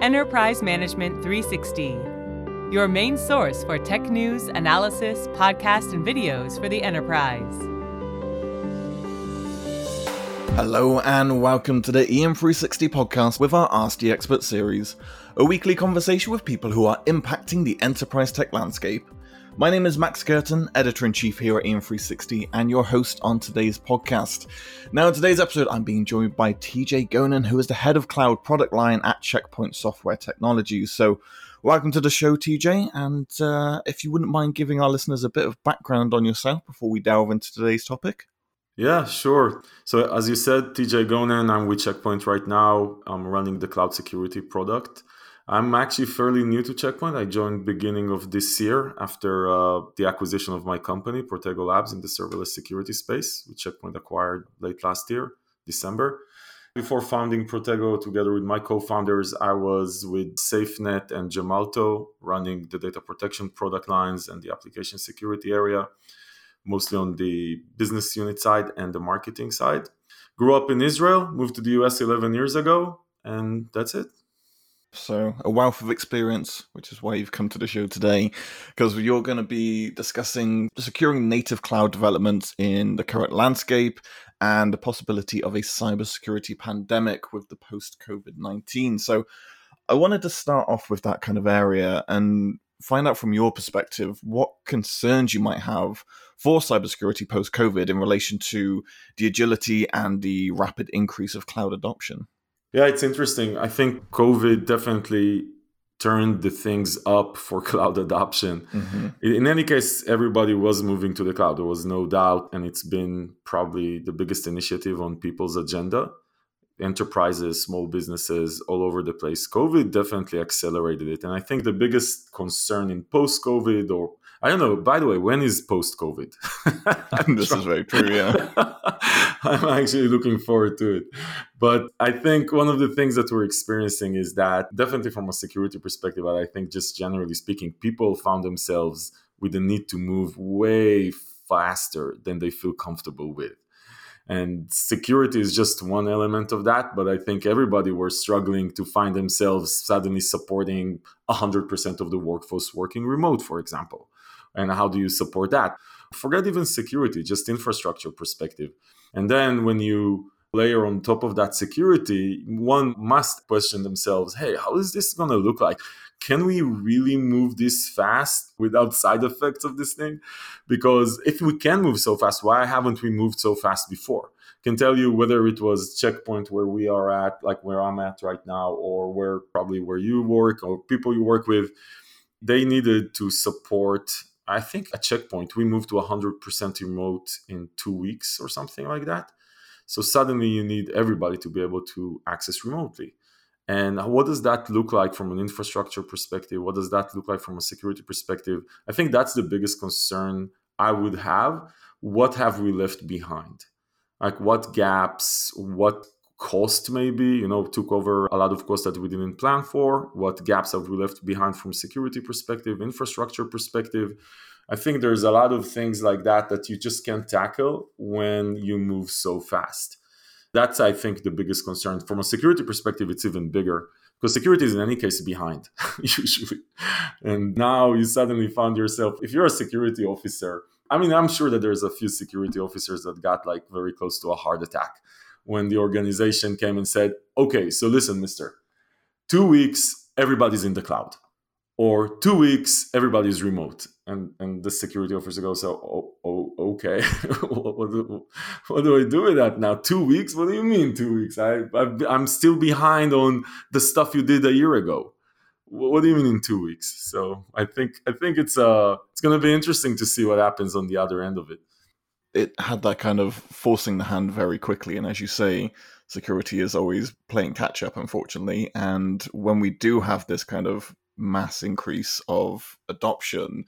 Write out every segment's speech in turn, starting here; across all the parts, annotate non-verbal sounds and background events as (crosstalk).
Enterprise Management 360, your main source for tech news, analysis, podcasts, and videos for the enterprise. Hello and welcome to the EM360 podcast with our Ask the Expert series, a weekly conversation with people who are impacting the enterprise tech landscape. My name is Max Curtin, editor in chief here at EM360, and your host on today's podcast. Now, in today's episode, I'm being joined by TJ Gonen, who is the head of cloud product line at Checkpoint Software Technologies. So, welcome to the show, TJ. And uh, if you wouldn't mind giving our listeners a bit of background on yourself before we delve into today's topic. Yeah, sure. So, as you said, TJ Gonen, I'm with Checkpoint right now. I'm running the cloud security product. I'm actually fairly new to Checkpoint. I joined beginning of this year after uh, the acquisition of my company, Protego Labs, in the serverless security space, which Checkpoint acquired late last year, December. Before founding Protego, together with my co-founders, I was with SafeNet and Gemalto, running the data protection product lines and the application security area, mostly on the business unit side and the marketing side. Grew up in Israel, moved to the US 11 years ago, and that's it. So, a wealth of experience, which is why you've come to the show today, because you're going to be discussing securing native cloud developments in the current landscape and the possibility of a cybersecurity pandemic with the post COVID 19. So, I wanted to start off with that kind of area and find out from your perspective what concerns you might have for cybersecurity post COVID in relation to the agility and the rapid increase of cloud adoption. Yeah, it's interesting. I think COVID definitely turned the things up for (laughs) cloud adoption. Mm-hmm. In any case, everybody was moving to the cloud. There was no doubt. And it's been probably the biggest initiative on people's agenda. Enterprises, small businesses all over the place. COVID definitely accelerated it. And I think the biggest concern in post COVID or I don't know. By the way, when is post COVID? (laughs) (laughs) this is very true. Yeah, (laughs) I'm actually looking forward to it. But I think one of the things that we're experiencing is that definitely from a security perspective, but I think just generally speaking, people found themselves with the need to move way faster than they feel comfortable with. And security is just one element of that. But I think everybody were struggling to find themselves suddenly supporting 100% of the workforce working remote, for example and how do you support that forget even security just infrastructure perspective. And then when you layer on top of that security one must question themselves hey how is this going to look like? Can we really move this fast without side effects of this thing? Because if we can move so fast why haven't we moved so fast before? Can tell you whether it was checkpoint where we are at like where i'm at right now or where probably where you work or people you work with they needed to support I think at Checkpoint, we moved to 100% remote in two weeks or something like that. So suddenly you need everybody to be able to access remotely. And what does that look like from an infrastructure perspective? What does that look like from a security perspective? I think that's the biggest concern I would have. What have we left behind? Like what gaps, what cost maybe you know took over a lot of costs that we didn't plan for what gaps have we left behind from security perspective infrastructure perspective. I think there's a lot of things like that that you just can't tackle when you move so fast. That's i think the biggest concern. From a security perspective it's even bigger because security is in any case behind (laughs) usually. And now you suddenly found yourself if you're a security officer i mean i'm sure that there's a few security officers that got like very close to a heart attack when the organization came and said, okay, so listen, mister, two weeks, everybody's in the cloud. Or two weeks, everybody's remote. And, and the security officer goes, oh, oh okay, (laughs) what, do, what, do, I do with that now? Two weeks? What do you mean two weeks? I, I'm still behind on the stuff you did a year ago what do you mean in two weeks so i think i think it's uh it's going to be interesting to see what happens on the other end of it it had that kind of forcing the hand very quickly. And as you say, security is always playing catch up, unfortunately. And when we do have this kind of mass increase of adoption,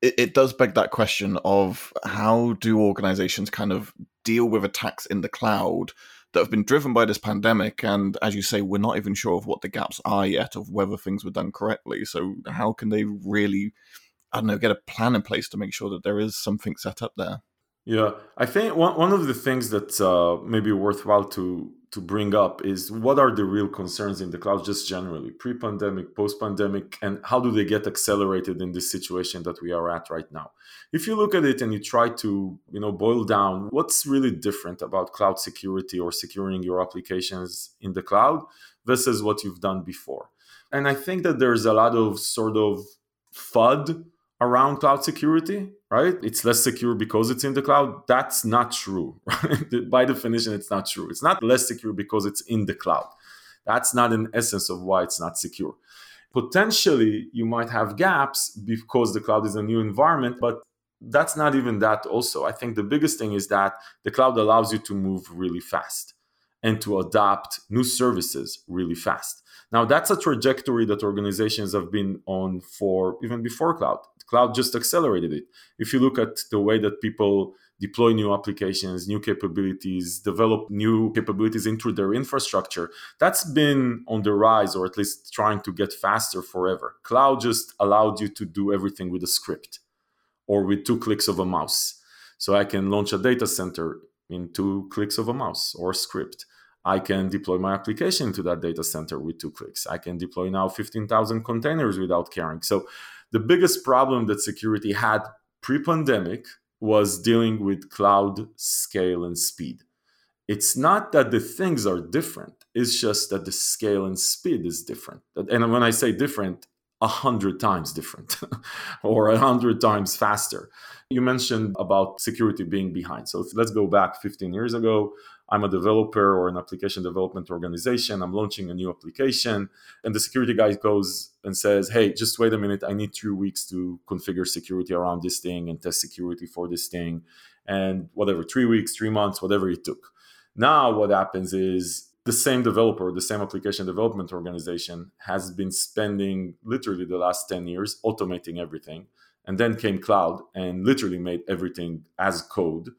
it, it does beg that question of how do organizations kind of deal with attacks in the cloud that have been driven by this pandemic. And as you say, we're not even sure of what the gaps are yet of whether things were done correctly. So, how can they really, I don't know, get a plan in place to make sure that there is something set up there? Yeah, I think one, one of the things that's uh, maybe worthwhile to to bring up is what are the real concerns in the cloud just generally pre-pandemic post-pandemic and how do they get accelerated in this situation that we are at right now? If you look at it and you try to you know boil down what's really different about cloud security or securing your applications in the cloud versus what you've done before. And i think that there's a lot of sort of fud around cloud security, right? It's less secure because it's in the cloud. That's not true. (laughs) Right? By definition, it's not true. It's not less secure because it's in the cloud. That's not an essence of why it's not secure. Potentially, you might have gaps because the cloud is a new environment, but that's not even that, also. I think the biggest thing is that the cloud allows you to move really fast and to adopt new services really fast. Now, that's a trajectory that organizations have been on for even before cloud. Cloud just accelerated it. If you look at the way that people deploy new applications, new capabilities, develop new capabilities into their infrastructure, that's been on the rise or at least trying to get faster forever. Cloud just allowed you to do everything with a script or with two clicks of a mouse. So I can launch a data center in two clicks of a mouse or script. I can deploy my application to that data center with two clicks. I can deploy now 15,000 containers without caring. So, the biggest problem that security had pre pandemic was dealing with cloud scale and speed. It's not that the things are different, it's just that the scale and speed is different. And when I say different, a hundred times different (laughs) or a hundred times faster. You mentioned about security being behind. So let's go back 15 years ago. I'm a developer or an application development organization. I'm launching a new application, and the security guy goes and says, Hey, just wait a minute. I need three weeks to configure security around this thing and test security for this thing. And whatever, three weeks, three months, whatever it took. Now, what happens is the same developer, the same application development organization has been spending literally the last 10 years automating everything. And then came cloud and literally made everything as code.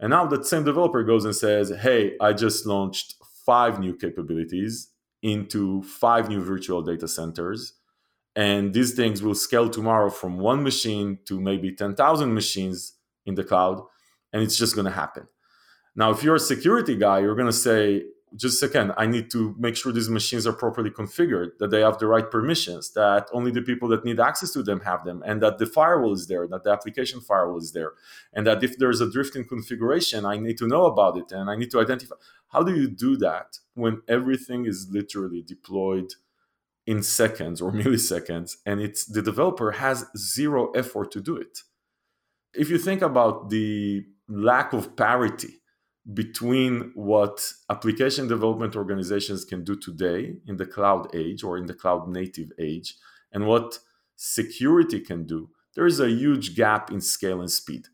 And now that same developer goes and says, Hey, I just launched five new capabilities into five new virtual data centers. And these things will scale tomorrow from one machine to maybe 10,000 machines in the cloud. And it's just going to happen. Now, if you're a security guy, you're going to say, just again, I need to make sure these machines are properly configured, that they have the right permissions, that only the people that need access to them have them, and that the firewall is there, that the application firewall is there, and that if there's a drift in configuration, I need to know about it and I need to identify. How do you do that when everything is literally deployed in seconds or (laughs) milliseconds and it's the developer has zero effort to do it? If you think about the lack of parity between what application development organizations can do today in the cloud age or in the cloud native age and what security can do, there is a huge gap in scale and speed.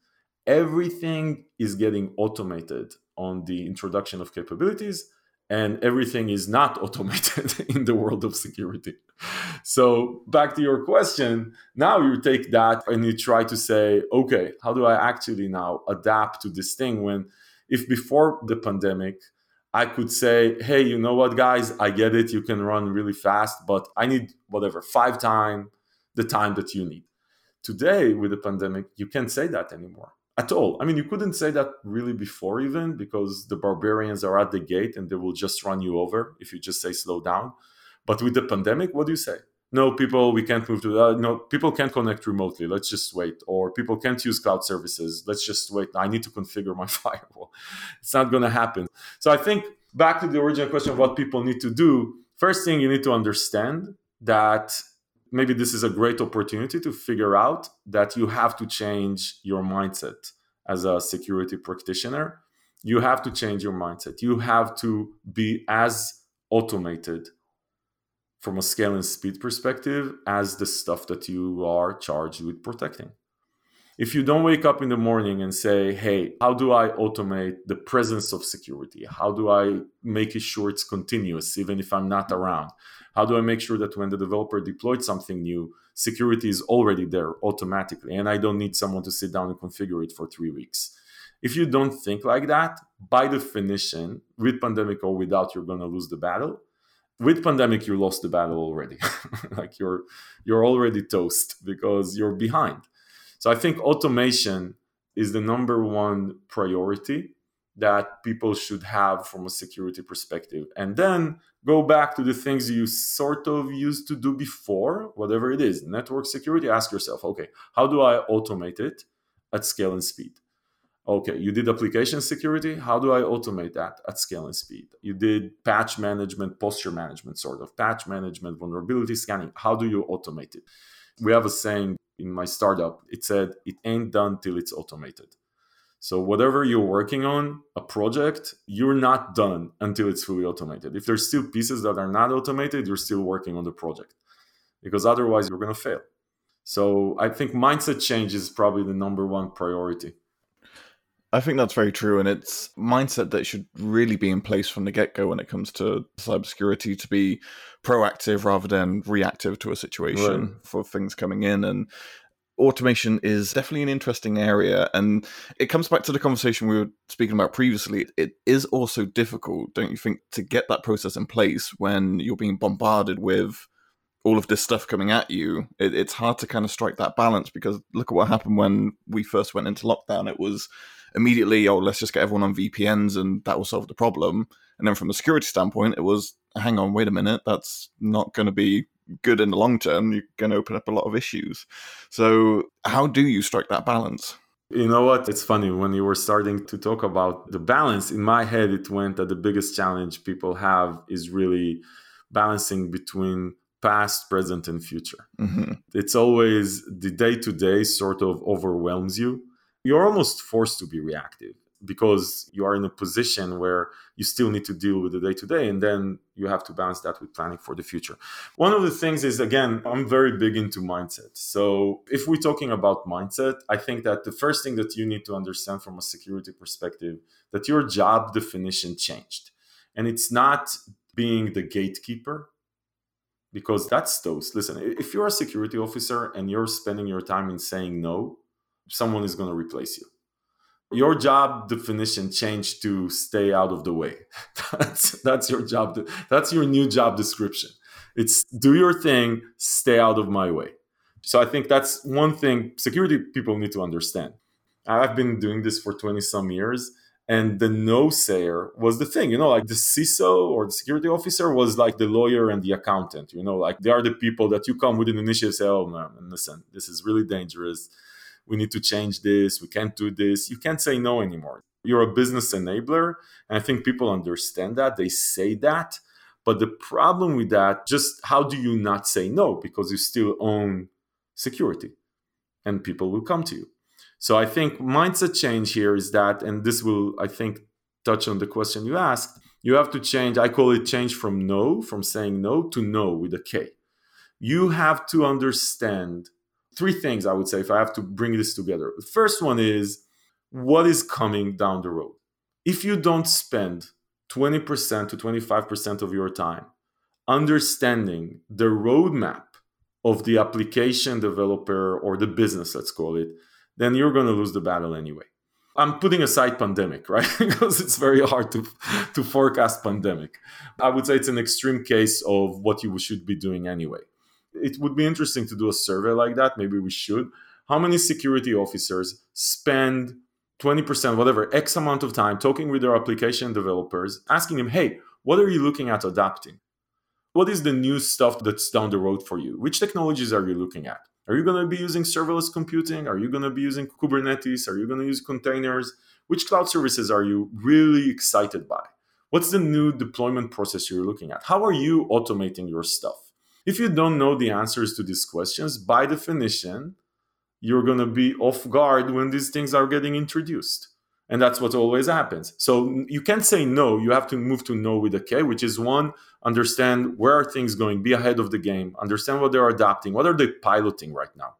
Everything is getting automated on the introduction of capabilities, and everything is not (laughs) automated in the world of security. So, back to your question, now you take that and you try to say, okay, how do I actually now adapt to this thing when if before the pandemic I could say, hey, you know what, guys, I get it. You can run really fast, but I need whatever, five times the time that you need. Today, with the pandemic, you can't say that anymore at all. I mean, you couldn't say that really before, even because the barbarians are at the gate and they will just run you over if you just say slow down. But with the pandemic, what do you say? No people we can't move to uh, no people can't connect remotely let's just wait. Or people can't use cloud services let's just wait i need to configure my (laughs) firewall. It's not going to happen. So i think back to the original question of what people need to do first thing you need to understand that maybe this is a great opportunity to figure out that you have to change your mindset as a security practitioner. You have to change your mindset. You have to be as automated from a scale and speed perspective as the stuff that you are charged with protecting. If you don't wake up in the morning and say, hey, how do I automate the presence of security? How do I make it sure it's continuous, even if I'm not around? How do I make sure that when the developer deployed something new, security is already there automatically and I don't need someone to sit down and configure it for three weeks? If you don't think like that, by definition, with pandemic or without, you're going to lose the battle with pandemic you lost the battle already (laughs) like you're you're already toast because you're behind so i think automation is the number one priority that people should have from a security perspective. And then go back to the things you sort of used to do before, whatever it is, network security, ask yourself, okay, how do I automate it at scale and speed? Okay, you did application security. How do I automate that at scale and speed? You did patch management, posture management, sort of patch management, vulnerability scanning. How do you automate it? We have a saying in my startup. It said, "It ain't done till it's automated." So whatever you're working on, a project, you're not done until it's fully automated. If there's still pieces that are not automated, you're still working on the project because otherwise you're going to fail. So I think mindset change is probably the number one priority. I think that's very true, and it's mindset that should really be in place from the get go when it comes to cybersecurity to be proactive rather than reactive to a situation right. for things coming in. And automation is definitely an interesting area, and it comes back to the conversation we were speaking about previously. It is also difficult, don't you think, to get that process in place when you're being bombarded with all of this stuff coming at you, it, it's hard to kind of strike that balance because look at what happened when we first went into lockdown. It was immediately, oh, let's just get everyone on VPNs and that will solve the problem. And then from a security standpoint, it was, hang on, wait a minute, that's not going to be good in the long term. You're going to open up a lot of issues. So, how do you strike that balance? You know what? It's funny when you were starting to talk about the balance. In my head, it went that the biggest challenge people have is really balancing between past, present, and future. Mm-hmm. It's always the day to day sort of overwhelms you you're almost forced to be reactive because you are in a position where you still need to deal with the day to day and then you have to balance that with planning for the future. One of the things is again i'm very big into mindset. So if we're talking about mindset i think that the first thing that you need to understand from a security perspective that your job definition changed. And it's not being the gatekeeper because that's those. Listen if you're a security officer and you're spending your time in saying no someone is going to replace you. Your job definition changed to stay out of the way. (laughs) that's that's your job. That's your new job description. It's do your thing, stay out of my way. So I think that's one thing security people need to understand. I've been doing this for 20 some years and the no sayer was the thing you know like the ciso or the security officer was like the lawyer and the accountant you know like they are the people that you come with an initiative say oh man listen this is really dangerous we need to change this, we can't do this. You can't say no anymore. You're a business enabler. And I think people understand that. They say that. But the problem with that, just how do you not say no? Because you still own security and people will come to you. So I think mindset change here is that, and this will, I think, touch on the question you asked. You have to change, I call it change from no, from saying no to no with a K. You have to understand three things I would say if I have to bring this together. The first one is what is coming down the road. If you don't spend 20% to 25% of your time understanding the roadmap of the application developer or the business, let's call it, then you're going to lose the battle anyway. I'm putting aside pandemic, (laughs) right? because it's very hard to, to forecast pandemic. I would say it's an extreme case of what you should be doing anyway it would be interesting to do a survey like that. Maybe we should. How many security officers spend 20%, whatever, X amount of time talking with their application developers, asking them, hey, what are you looking at adapting? What is the new stuff that's down the road for you? Which technologies are you looking at? Are you going to be using serverless computing? Are you going to be using Kubernetes? Are you going to use containers? Which cloud services are you really excited by? What's the new deployment process you're looking at? How are you automating your stuff? If you don't know the answers to these questions, by definition, you're going to be off guard when these things are getting introduced. And that's what always happens. So you can't say no. You have to move to no with a K, which is one, understand where are things going, be ahead of the game, understand what they're adapting, what are they piloting right now.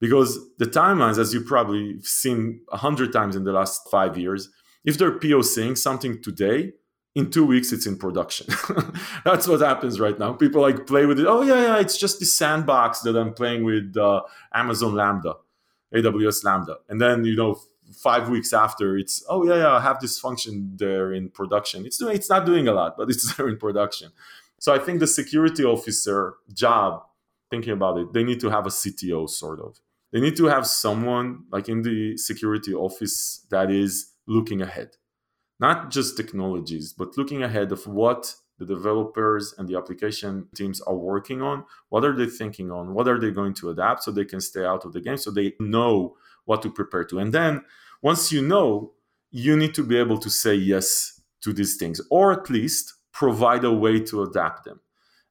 Because the timelines, as you probably seen a hundred times in the last five years, if they're POCing something today, in two weeks it's in production. (laughs) That's what happens right now. People like play with it. Oh yeah yeah it's just the sandbox that i'm playing with uh, amazon lambda aws lambda. And then you know five weeks after it's oh yeah yeah i have this function there in production. It's doing it's not doing a lot but it's (laughs) there in production. So i think the security officer job thinking about it they need to have a cto sort of. They need to have someone like in the security office that is looking ahead, not just technologies, but looking ahead of what the developers and the application teams are working on. What are they thinking on? What are they going to adapt so they can stay out of the game so they know what to prepare to? And then once you know, you need to be able to say yes to these things, or at least provide a way to adapt them.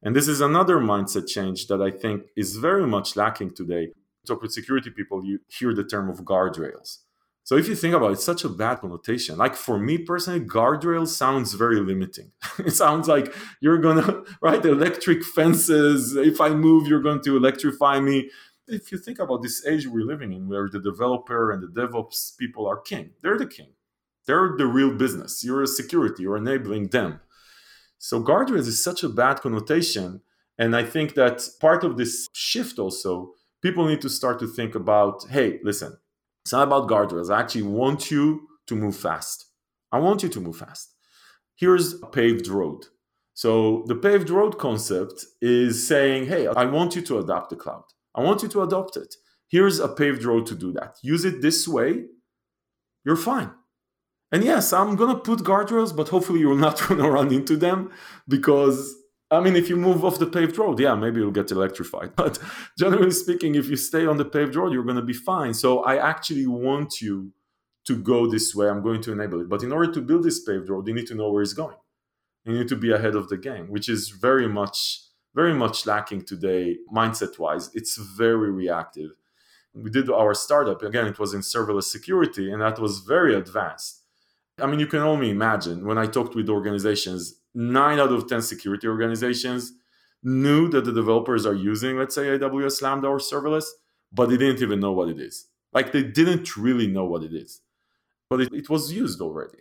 And this is another mindset change that I think is very much lacking today. With security people, you hear the term of guardrails. So if you think about it, it's such a bad connotation. Like for me personally, guardrails sounds very limiting. (laughs) it sounds like you're gonna (laughs) right electric fences. If I move, you're going to electrify me. If you think about this age we're living in, where the developer and the DevOps people are king, they're the king. They're the real business. You're a security. You're enabling them. So guardrails is such a bad connotation. And I think that part of this shift also, people need to start to think about hey, listen, it's not about guardrails. I actually want you to move fast. I want you to move fast. Here's a paved road. So the paved road concept is saying, hey, I want you to adopt the cloud. I want you to adopt it. Here's a paved road to do that. Use it this way. You're fine. And yes, I'm going to put guardrails, but hopefully you're not (laughs) going to run into them because, I mean, if you move off the paved road, yeah, maybe you'll get electrified. (laughs) But generally speaking, if you stay on the paved road, you're going to be fine. So I actually want you to go this way. I'm going to enable it. But in order to build this paved road, you need to know where it's going. You need to be ahead of the game, which is very much, very much lacking today, mindset wise. It's very reactive. We did our startup, again, it was in serverless security, and that was very advanced I mean, you can only imagine when I talked with organizations, nine out of 10 security organizations knew that the developers are using, let's say, AWS Lambda or serverless, but they didn't even know what it is. Like they didn't really know what it is, but it, it was used already.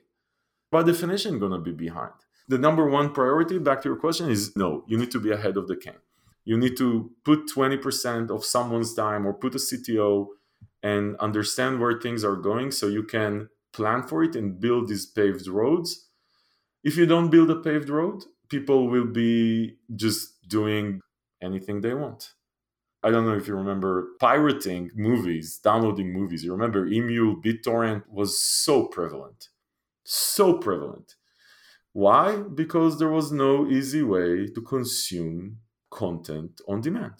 By definition, going to be behind. The number one priority, back to your question, is no, you need to be ahead of the game. You need to put 20% of someone's time or put a CTO and understand where things are going so you can plan for it and build these paved roads. If you don't build a paved road, people will be just doing anything they want. I don't know if you remember pirating movies, downloading movies. You remember Emule, BitTorrent was so prevalent. So prevalent. Why? Because there was no easy way to consume content on demand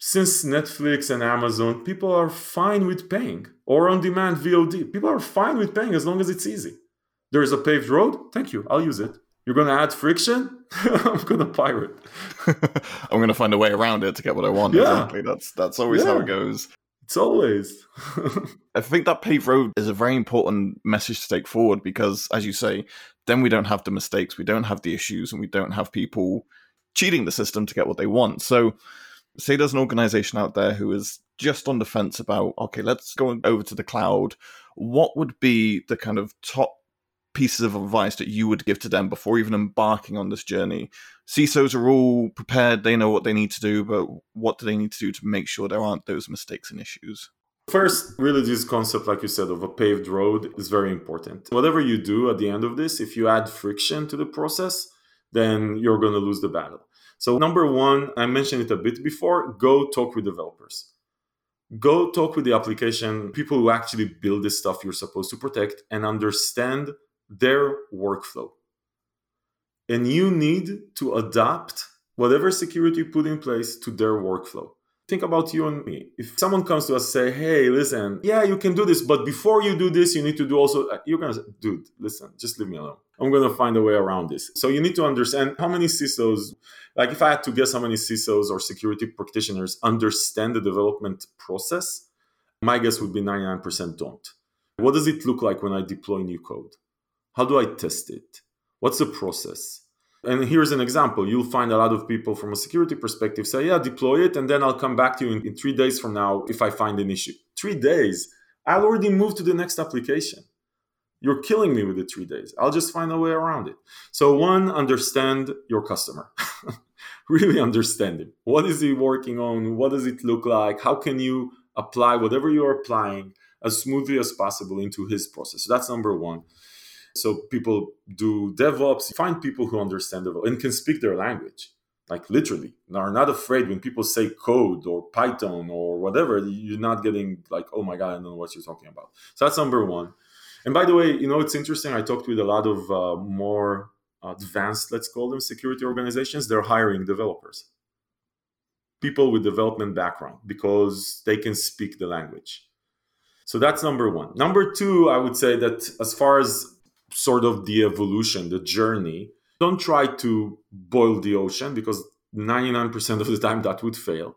since Netflix and Amazon, people are fine with paying or on demand VOD. People are fine with paying as long as it's easy. There is a paved road. Thank you. I'll use it. You're going to add friction. (laughs) I'm going to pirate. (laughs) I'm going to find a way around it to get what I want. Yeah. Exactly. That's that's always yeah. how it goes. It's always. (laughs) I think that paved road is a very important message to take forward because, as you say, then we don't have the mistakes, we don't have the issues, and we don't have people cheating the system to get what they want. So say there's an organization out there who is just on the fence about, okay, let's go over to the cloud. What would be the kind of top pieces of advice that you would give to them before even embarking on this journey? CISOs are all prepared, they know what they need to do, but what do they need to do to make sure there aren't those mistakes and issues? First, really, this concept, like you said, of a paved road is very important. Whatever you do at the end of this, if you add friction to the process, then you're going to lose the battle. So, number one, I mentioned it a bit before go talk with developers. Go talk with the application, people who actually build the stuff you're supposed to protect, and understand their workflow. And you need to adapt whatever security you put in place to their workflow think about you and me. If someone comes to us and say, "Hey, listen, yeah, you can do this, but before you do this, you need to do also," uh, you're gonna say, "Dude, listen, just leave me alone. I'm gonna find a way around this." So you need to understand how many CISOs, like if I had to guess how many CISOs or security practitioners understand the development process, my guess would be 99% don't. What does it look like when I deploy new code? How do I test it? What's the process? And here's an example. You'll find a lot of people from a security perspective say, yeah, deploy it, and then I'll come back to you in, in three days from now if I find an issue. Three days. I'll already move to the next application. You're killing me with the three days. I'll just find a way around it. So, one, understand your customer. (laughs) really understand him. What is he working on? What does it look like? How can you apply whatever you're applying as smoothly as possible into his process? So, that's number one. So people do DevOps, find people who understand DevOps and can speak their language. like literally and are not afraid when people say code or python or whatever you're not getting like oh my god i don't know what you're talking about. So that's number one. And by the way you know it's interesting i talked with a lot of uh, more advanced let's call them security organizations. They're hiring developers. People with development background because they can speak the language. So that's number one. Number two i would say that as far as sort of the evolution the journey don't try to boil the ocean because 99% of the time that would fail.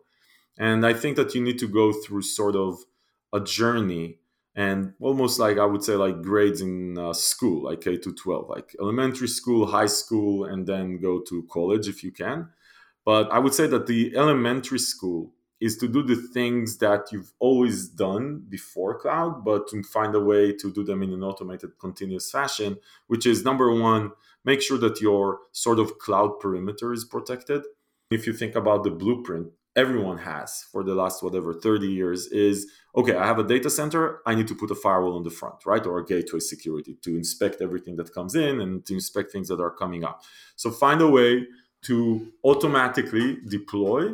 And I think that you need to go through sort of a journey and almost like I would say like grades in uh, school, like K to 12, like elementary school, high school, and then go to college if you can. But I would say that the elementary school is to do the things that you've always done before cloud, but to find a way to do them in an automated, continuous fashion, which is number one, make sure that your sort of cloud perimeter is protected. If you think about the blueprint everyone has for the last whatever 30 years is okay, I have a data center, I need to put a firewall on the front, right? Or a gateway security to inspect everything that comes in and to inspect things that are coming up. So find a way to automatically deploy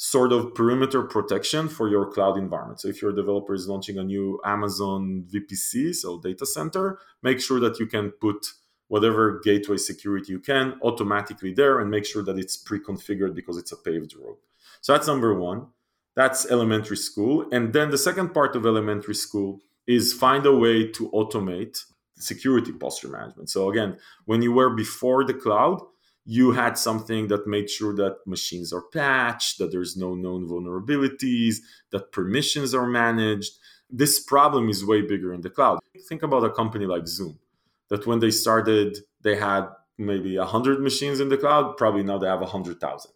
sort of perimeter protection for your cloud environment. So if your developer is launching a new Amazon VPC, so data center, make sure that you can put whatever gateway security you can automatically there and make sure that it's pre-configured because it's a paved road. So that's number one. That's elementary school. And then the second part of elementary school is find a way to automate security posture management. So again, when you were before the cloud, you had something that made sure that machines are patched, that there's no known vulnerabilities, that permissions are managed. This problem is way bigger in the cloud. Think about a company like Zoom that when they started, they had maybe 100 machines in the cloud. Probably now they have 100,000.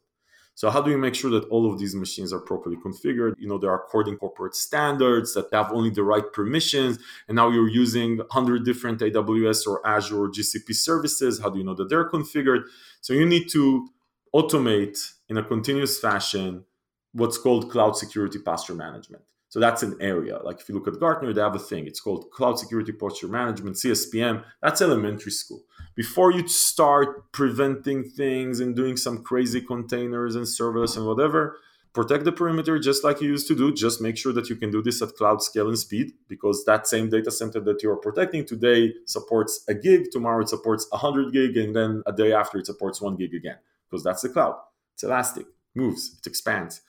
So how do you make sure that all of these machines are properly configured? You know, they are according corporate standards that have only the right permissions. And now you're using 100 different AWS or Azure or GCP services. How do you know that they're configured? So you need to automate in a continuous fashion what's called cloud security posture management. So that's an area. Like if you look at Gartner, they have a thing. It's called Cloud Security Posture Management, CSPM. That's elementary school. Before you start preventing things and doing some crazy containers and serverless and whatever, protect the perimeter just like you used to do. Just make sure that you can do this at cloud scale and speed because that same data center that you're protecting today supports a gig, tomorrow it supports 100 gig, and then a day after it supports one gig again because that's the cloud. It's elastic, moves, it expands.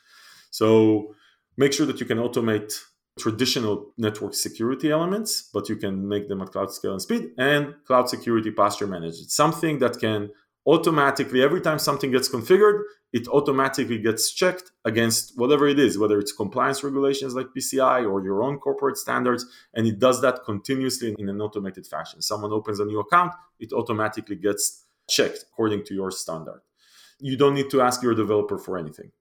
So make sure that you can automate traditional network security elements, but you can make them at cloud scale and speed and cloud security posture management. Something that can automatically, every time something gets configured, it automatically gets checked against whatever it is, whether it's compliance regulations like PCI or your own corporate standards. And it does that continuously in an automated fashion. Someone opens a new account, it automatically gets checked according to your standard. You don't need to ask your developer for anything.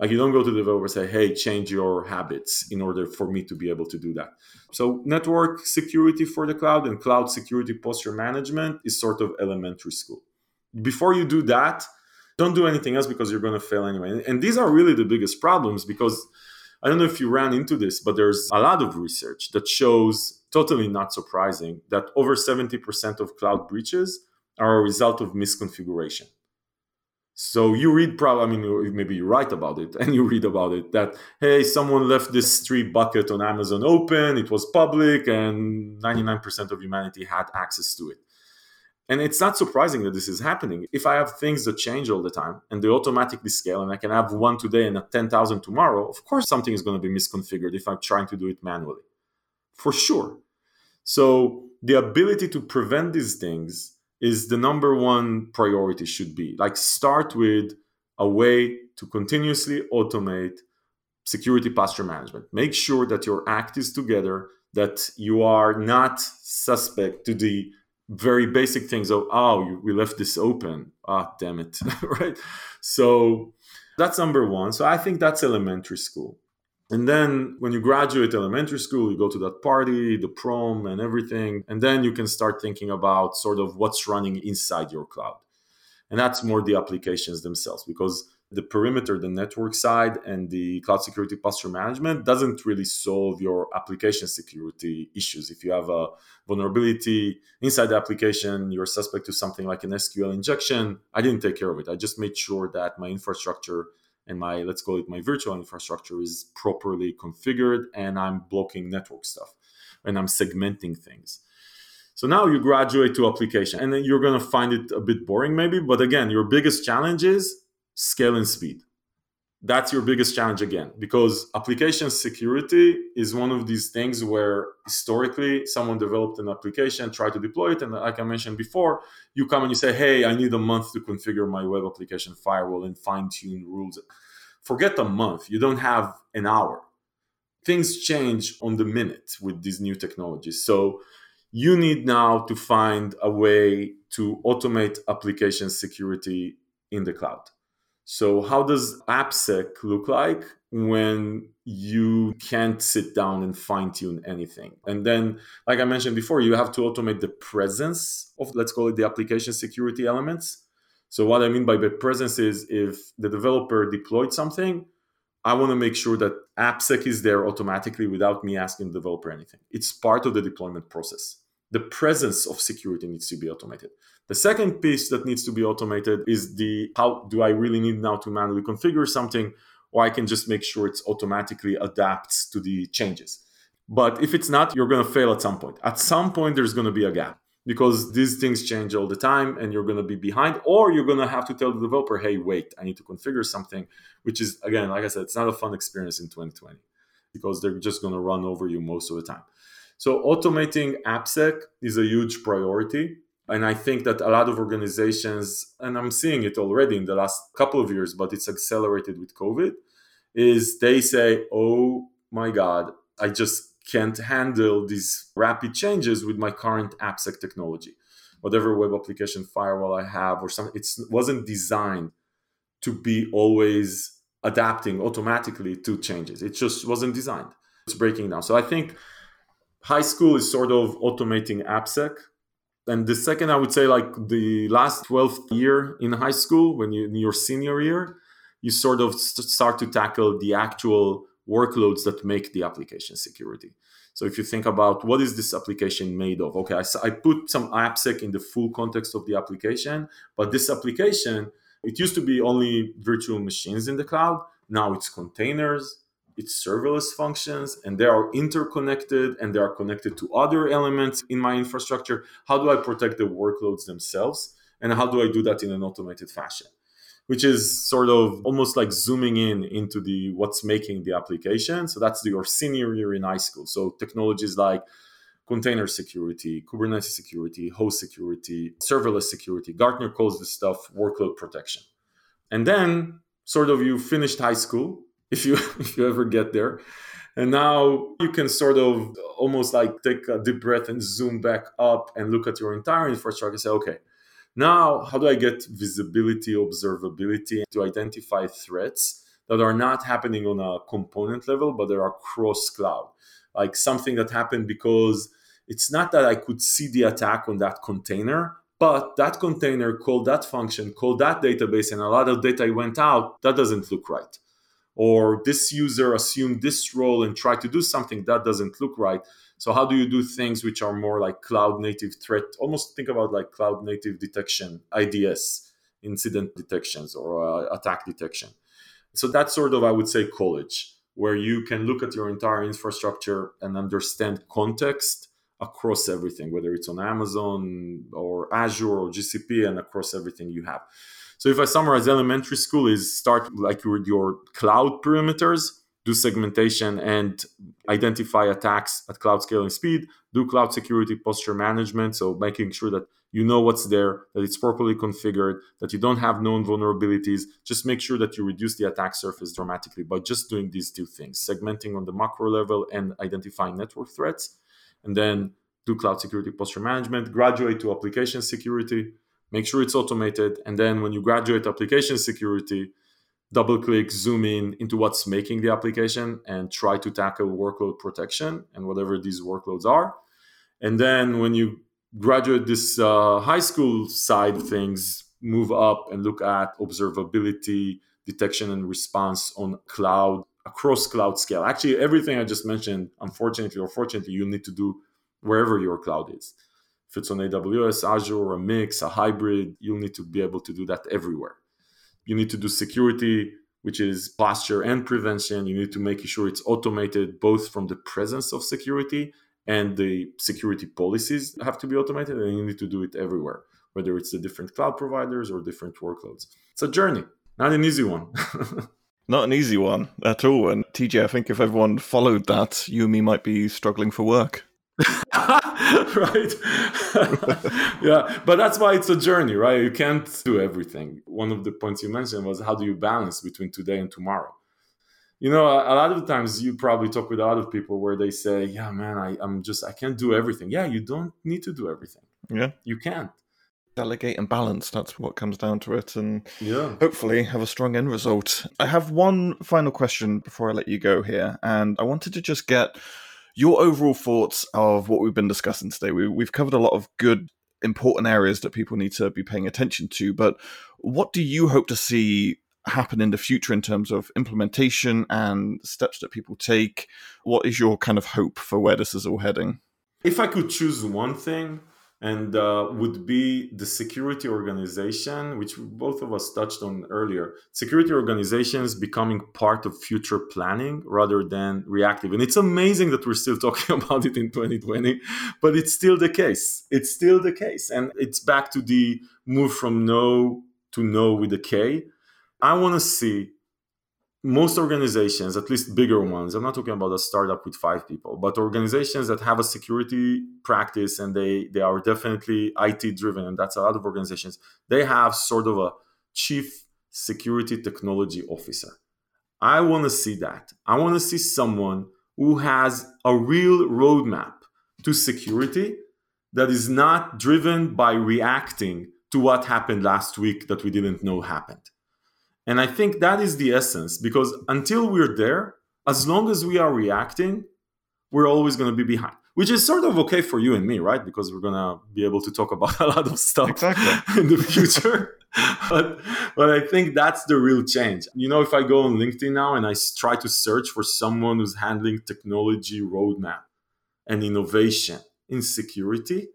Like you don't go to the developer say, hey, change your habits in order for me to be able to do that. So network security for the cloud and cloud security posture management is sort of elementary school. Before you do that, don't do anything else because you're going to fail anyway. And these are really the biggest problems because I don't know if you ran into this, but there's a lot of research that shows, totally not surprising, that over 70% of cloud breaches are a result of misconfiguration. So you read, probably, I mean, maybe you write about it (laughs) and you read about it that, hey, someone left S3 bucket on Amazon open, it was public, and 99% of humanity had access to it. And it's not surprising that this is happening. If I have things that change all the time and they automatically scale, and I can have one today and a 10,000 tomorrow, of course, something is going to be misconfigured if I'm trying to do it manually. For sure. So the ability to prevent these things is the number one priority should be. Like start with a way to continuously automate security posture management. Make sure that your act is together that you are not suspect to the very basic things of oh we left this open. Ah damn it. (laughs) Right? So that's number one. So i think that's elementary school and then when you graduate elementary school, you go to that party, the prom, and everything. And then you can start thinking about sort of what's running inside your cloud. And that's more the applications themselves because the perimeter, the network side, and the cloud security posture management doesn't really solve your application security issues. If you have a vulnerability inside the application, you're suspect to something like an SQL injection. I didn't take care of it. I just made sure that my infrastructure and my, let's call it my virtual infrastructure, is properly configured and I'm blocking network stuff and I'm segmenting things. So now you graduate to application, and then you're going to find it a bit boring, maybe. But again, your biggest challenge is scale and speed. That's your biggest challenge again, because application security is one of these things where historically someone developed an application, tried to deploy it, and like I mentioned before, you come and you say, "Hey, I need a month to configure my web application firewall and fine tune rules." Forget a month. You don't have an hour. Things change on the minute with these new technologies. So you need now to find a way to automate application security in the cloud. So, how does AppSec look like when you can't sit down and fine tune anything? And then, like I mentioned before, you have to automate the presence of, let's call it the application security elements. So, what I mean by the presence is if the developer deployed something, I want to make sure that AppSec is there automatically without me asking the developer anything. It's part of the deployment process the presence of security needs to be automated. The second piece that needs to be automated is the how do I really need now to manually configure something, or I can just make sure it's automatically adapts to the changes. But if it's not, you're going to fail at some point. At some point, there's going to be a gap because these things change all the time and you're going to be behind, or you're going to have to tell the developer, hey, wait, I need to configure something, which is, again, like I said, it's not a fun experience in 2020 because they're just going to run over you most of the time. So automating AppSec is a huge priority. And I think that a lot of organizations, and I'm seeing it already in the last couple of years, but it's accelerated with COVID, is they say, oh my God, I just can't handle these rapid changes with my current AppSec technology. Whatever web application firewall I have or something, it wasn't designed to be always adapting automatically to changes. It just wasn't designed. It's breaking down. So I think high school is sort of automating AppSec. And the second, I would say, like the last 12th year in high school, when you in your senior year, you sort of start to tackle the actual workloads that make the application security. So if you think about what is this application made of? Okay, I, I put some AppSec in the full context of the application, but this application, it used to be only virtual machines in the cloud. Now it's containers, it's serverless functions and they are interconnected and they are connected to other elements in my infrastructure. How do I protect the workloads themselves? And how do I do that in an automated fashion? Which is sort of almost like zooming in into the what's making the application. So that's your senior year in high school. So technologies like container security, Kubernetes security, host security, serverless security. Gartner calls this stuff workload protection. And then sort of you finished high school if you (laughs) if you ever get there. And now you can sort of almost like take a deep breath and zoom back up and look at your entire infrastructure and say okay now how do i get visibility observability to identify threats that are not happening on a component level but they are cross cloud? Like something that happened because it's not that i could see the attack on that container but that container called that function called that database and a lot of data went out. That doesn't look right or this user assumed this role and tried to do something that doesn't look right. So how do you do things which are more like cloud native threat? Almost think about like cloud native detection ids incident detections or uh, attack detection. So that's sort of i would say college where you can look at your entire infrastructure and understand context across everything whether it's on amazon or azure or gcp and across everything you have so if I summarize elementary school is start like with your cloud perimeters, do segmentation and identify attacks at cloud scaling speed, do cloud security posture management. So making sure that you know what's there, that it's properly configured, that you don't have known vulnerabilities. Just make sure that you reduce the attack surface dramatically by just doing these two things segmenting on the macro level and identifying network threats. And then do cloud security posture management, graduate to application security, make sure it's automated. And then when you graduate application security, double click, zoom in into what's making the application and try to tackle workload protection and whatever these workloads are. And then when you graduate this uh, high school side of things, move up and look at observability, detection and response on cloud across cloud scale. Actually, everything I just mentioned, unfortunately or fortunately, you need to do wherever your cloud is. If it's on AWS, Azure, or a mix, a hybrid, you'll need to be able to do that everywhere. You need to do security, which is posture and prevention. You need to make sure it's automated both from the presence of security and the security policies have to be automated, and you need to do it everywhere, whether it's the different cloud providers or different workloads. It's a journey, not an easy one. (laughs) not an easy one at all. And TJ, I think if everyone followed that, you and me might be struggling for work. (laughs) right? (laughs) Yeah but that's why it's a journey right? You can't do everything. One of the points you mentioned was how do you balance between today and tomorrow? You know a, lot of times you probably talk with a lot of people where they say yeah man I, i'm just i can't do everything. Yeah you don't need to do everything. Yeah. You can't. Delegate and balance that's what comes down to it and yeah. hopefully have a strong end result. I have one final question before i let you go here and i wanted to just get your overall thoughts of what we've been discussing today. We, we've covered a lot of good, important areas that people need to be paying attention to, but what do you hope to see happen in the future in terms of implementation and steps that people take? What is your kind of hope for where this is all heading? If I could choose one thing, and uh, would be the security organization, which both of us touched on earlier. Security organizations becoming part of future planning rather than reactive. And it's amazing that we're still (laughs) talking about it in 2020, but it's still the case. It's still the case. And it's back to the move from no to know with a K. I want to see most organizations, at least bigger ones, I'm not talking about a startup with five people, but organizations that have a security practice and they they are definitely IT driven, and that's a lot of organizations. They have sort of a chief security technology officer. I want to see that. I want to see someone who has a real roadmap to security that is not driven by reacting to what happened last week that we didn't know happened and I think that is the essence because until we're there, as long as we are reacting, we're always going to be behind, which is sort of okay for you and me, right? Because we're going to be able to talk about (laughs) a lot of stuff exactly. in the future. (laughs) but, but I think that's the real change. You know, if I go on LinkedIn now and I try to search for someone who's handling technology roadmap and innovation in security,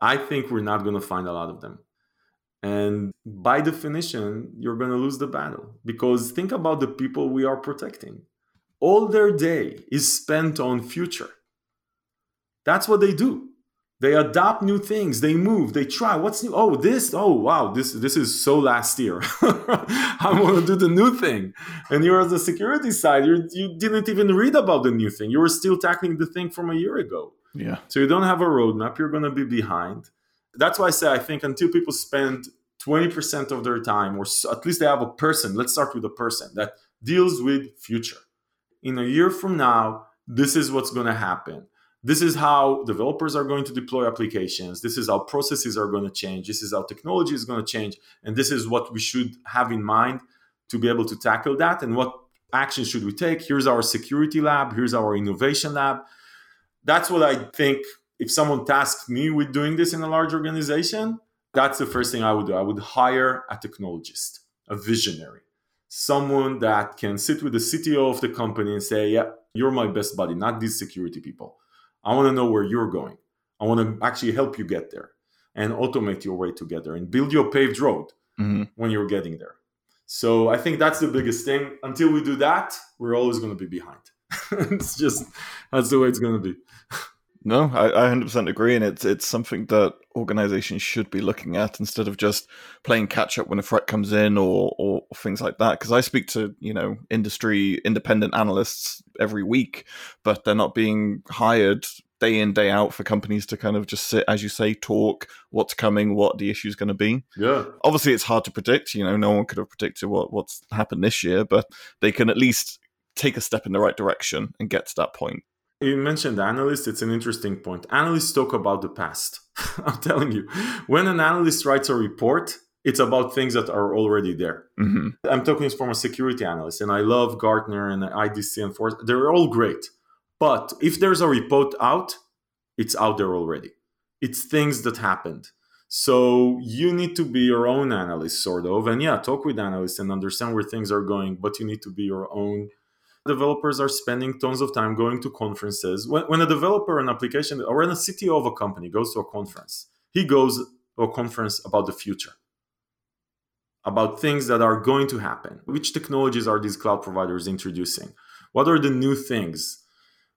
I think we're not going to find a lot of them. And by definition, you're going to lose the battle because think about the people we are protecting. All their day is spent on future. That's what they do. They adopt new things, they move, they try. What's new? Oh, this, oh wow, this this is so last year. (laughs) I want to do the new thing. And you're on the security side, you you didn't even read about the new thing. You were still tackling the thing from a year ago. Yeah. So you don't have a roadmap, you're gonna be behind that's why I say I think until people spend 20% of their time, or at least they have a person, let's start with a person that deals with future. In a year from now, this is what's going to happen. This is how developers are going to deploy applications. This is how processes are going to change. This is how technology is going to change. And this is what we should have in mind to be able to tackle that. And what actions should we take? Here's our security lab. Here's our innovation lab. That's what I think if someone tasked me with doing this in a large organization, that's the first thing I would do. I would hire a technologist, a visionary, someone that can sit with the CTO of the company and say, Yeah, you're my best buddy, not these security people. I want to know where you're going. I want to actually help you get there and automate your way together and build your paved road mm-hmm. when you're getting there. So I think that's the biggest thing. Until we do that, we're always going to be behind. (laughs) it's just that's the way it's going to be. (laughs) No, I, I 100% agree, and it's it's something that organizations should be looking at instead of just playing catch up when a threat comes in or or things like that. Because I speak to you know industry independent analysts every week, but they're not being hired day in day out for companies to kind of just sit, as you say, talk what's coming, what the issue is going to be. Yeah. Obviously, it's hard to predict. You know, no one could have predicted what what's happened this year, but they can at least take a step in the right direction and get to that point you mentioned analysts it's an interesting point. Analysts talk about the past. (laughs) I'm telling you. When an analyst writes a report it's about things that are already there. Mm-hmm. i'm talking from a security analyst and i love gartner and idc and Forrester they're all great. But if there's a report out it's out there already. It's things that happened. So you need to be your own analyst, sort of. And yeah, talk with analysts and understand where things are going, but you need to be your own. Developers are spending tons of time going to conferences. When, when a developer, an application, or when a CTO of a company goes to a conference, he goes to a conference about the future about things that are going to happen. Which technologies are these cloud providers introducing? What are the new things?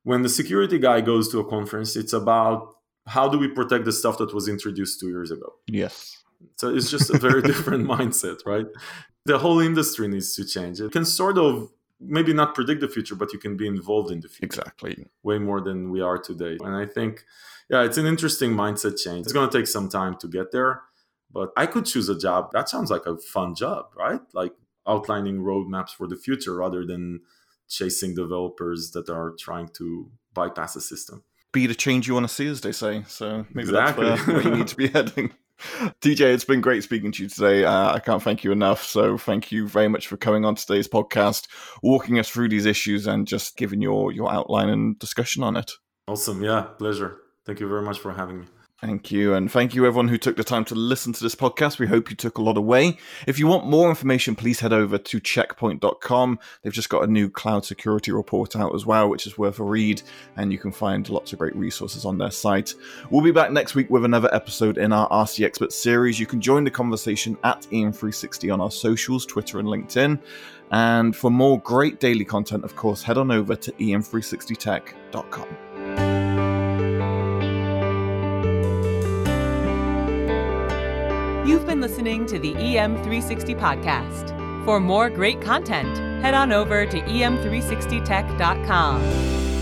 When the security guy goes to a conference, it's about how do we protect the stuff that was introduced two years ago? Yes. So it's just a very (laughs) different mindset, right? The whole industry needs to change. It can sort of maybe not predict the future, but you can be involved in the future. Exactly. Way more than we are today. And I think, yeah, it's an interesting mindset change. It's going to take some time to get there but I could choose a job. That sounds like a fun job, right? Like outlining roadmaps for the future rather than chasing developers that are trying to bypass the system. Be the change you want to see, as they say. So maybe exactly. that's where, where you need to be (laughs) heading. DJ, it's been great speaking to you today. Uh, I can't thank you enough. So thank you very much for coming on today's podcast, walking us through these issues, and just giving your your outline and discussion on it. Awesome. Yeah, pleasure. Thank you very much for having me. Thank you. And thank you, everyone who took the time to listen to this podcast. We hope you took a lot away. If you want more information, please head over to checkpoint.com. They've just got a new cloud security report out as well, which is worth a read. And you can find lots of great resources on their site. We'll be back next week with another episode in our the Expert series. You can join the conversation at EM360 on our socials, Twitter and LinkedIn. And for more great daily content, of course, head on over to em360tech.com. You've been listening to the EM360 podcast. For more great content, head on over to em360tech.com.